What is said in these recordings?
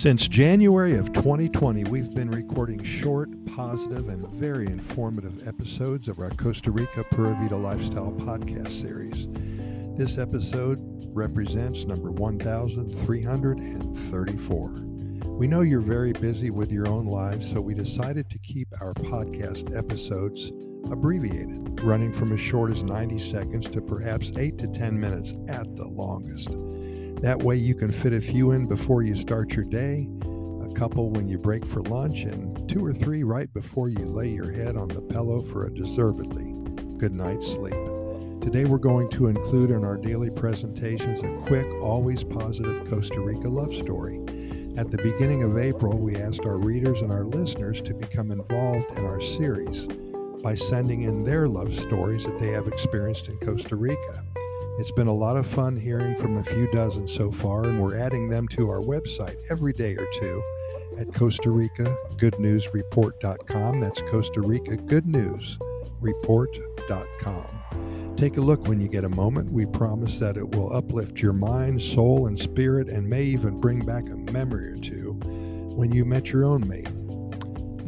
Since January of 2020, we've been recording short, positive, and very informative episodes of our Costa Rica Pura Vida Lifestyle podcast series. This episode represents number 1334. We know you're very busy with your own lives, so we decided to keep our podcast episodes abbreviated, running from as short as 90 seconds to perhaps 8 to 10 minutes at the longest. That way, you can fit a few in before you start your day, a couple when you break for lunch, and two or three right before you lay your head on the pillow for a deservedly good night's sleep. Today, we're going to include in our daily presentations a quick, always positive Costa Rica love story. At the beginning of April, we asked our readers and our listeners to become involved in our series by sending in their love stories that they have experienced in Costa Rica. It's been a lot of fun hearing from a few dozen so far, and we're adding them to our website every day or two at Costa Rica Good News Report.com. That's Costa Rica Good News Report.com. Take a look when you get a moment. We promise that it will uplift your mind, soul, and spirit, and may even bring back a memory or two when you met your own mate.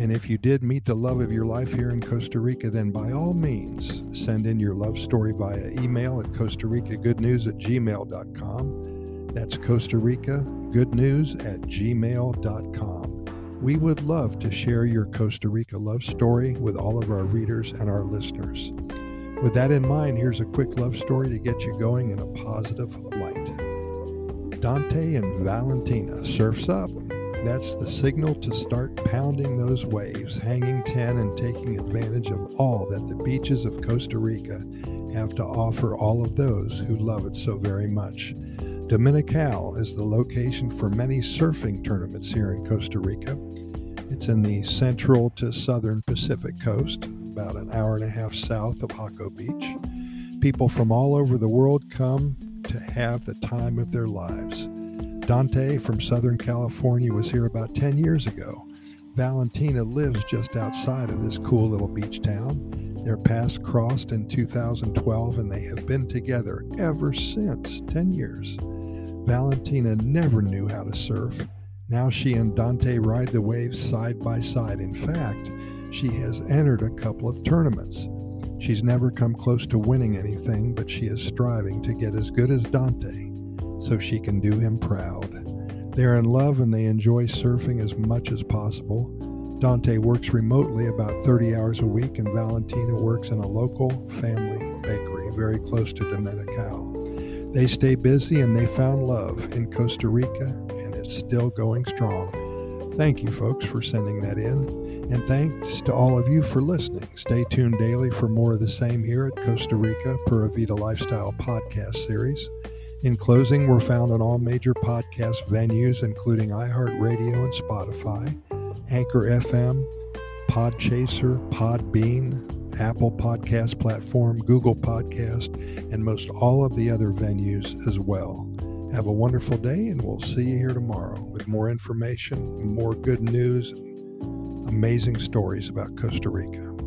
And if you did meet the love of your life here in Costa Rica, then by all means, send in your love story via email at Costa Rica Good News at gmail.com. That's Costa Rica Good News at gmail.com. We would love to share your Costa Rica love story with all of our readers and our listeners. With that in mind, here's a quick love story to get you going in a positive light. Dante and Valentina surfs up that's the signal to start pounding those waves, hanging 10 and taking advantage of all that the beaches of Costa Rica have to offer all of those who love it so very much. Dominical is the location for many surfing tournaments here in Costa Rica. It's in the central to southern Pacific coast, about an hour and a half south of Jaco Beach. People from all over the world come to have the time of their lives. Dante from Southern California was here about 10 years ago. Valentina lives just outside of this cool little beach town. Their paths crossed in 2012 and they have been together ever since 10 years. Valentina never knew how to surf. Now she and Dante ride the waves side by side. In fact, she has entered a couple of tournaments. She's never come close to winning anything, but she is striving to get as good as Dante so she can do him proud. They are in love and they enjoy surfing as much as possible. Dante works remotely about 30 hours a week, and Valentina works in a local family bakery very close to Dominical. They stay busy and they found love in Costa Rica, and it's still going strong. Thank you, folks, for sending that in. And thanks to all of you for listening. Stay tuned daily for more of the same here at Costa Rica Pura Vida Lifestyle podcast series. In closing, we're found on all major podcast venues, including iHeartRadio and Spotify, Anchor FM, Podchaser, Podbean, Apple Podcast Platform, Google Podcast, and most all of the other venues as well. Have a wonderful day, and we'll see you here tomorrow with more information, more good news, and amazing stories about Costa Rica.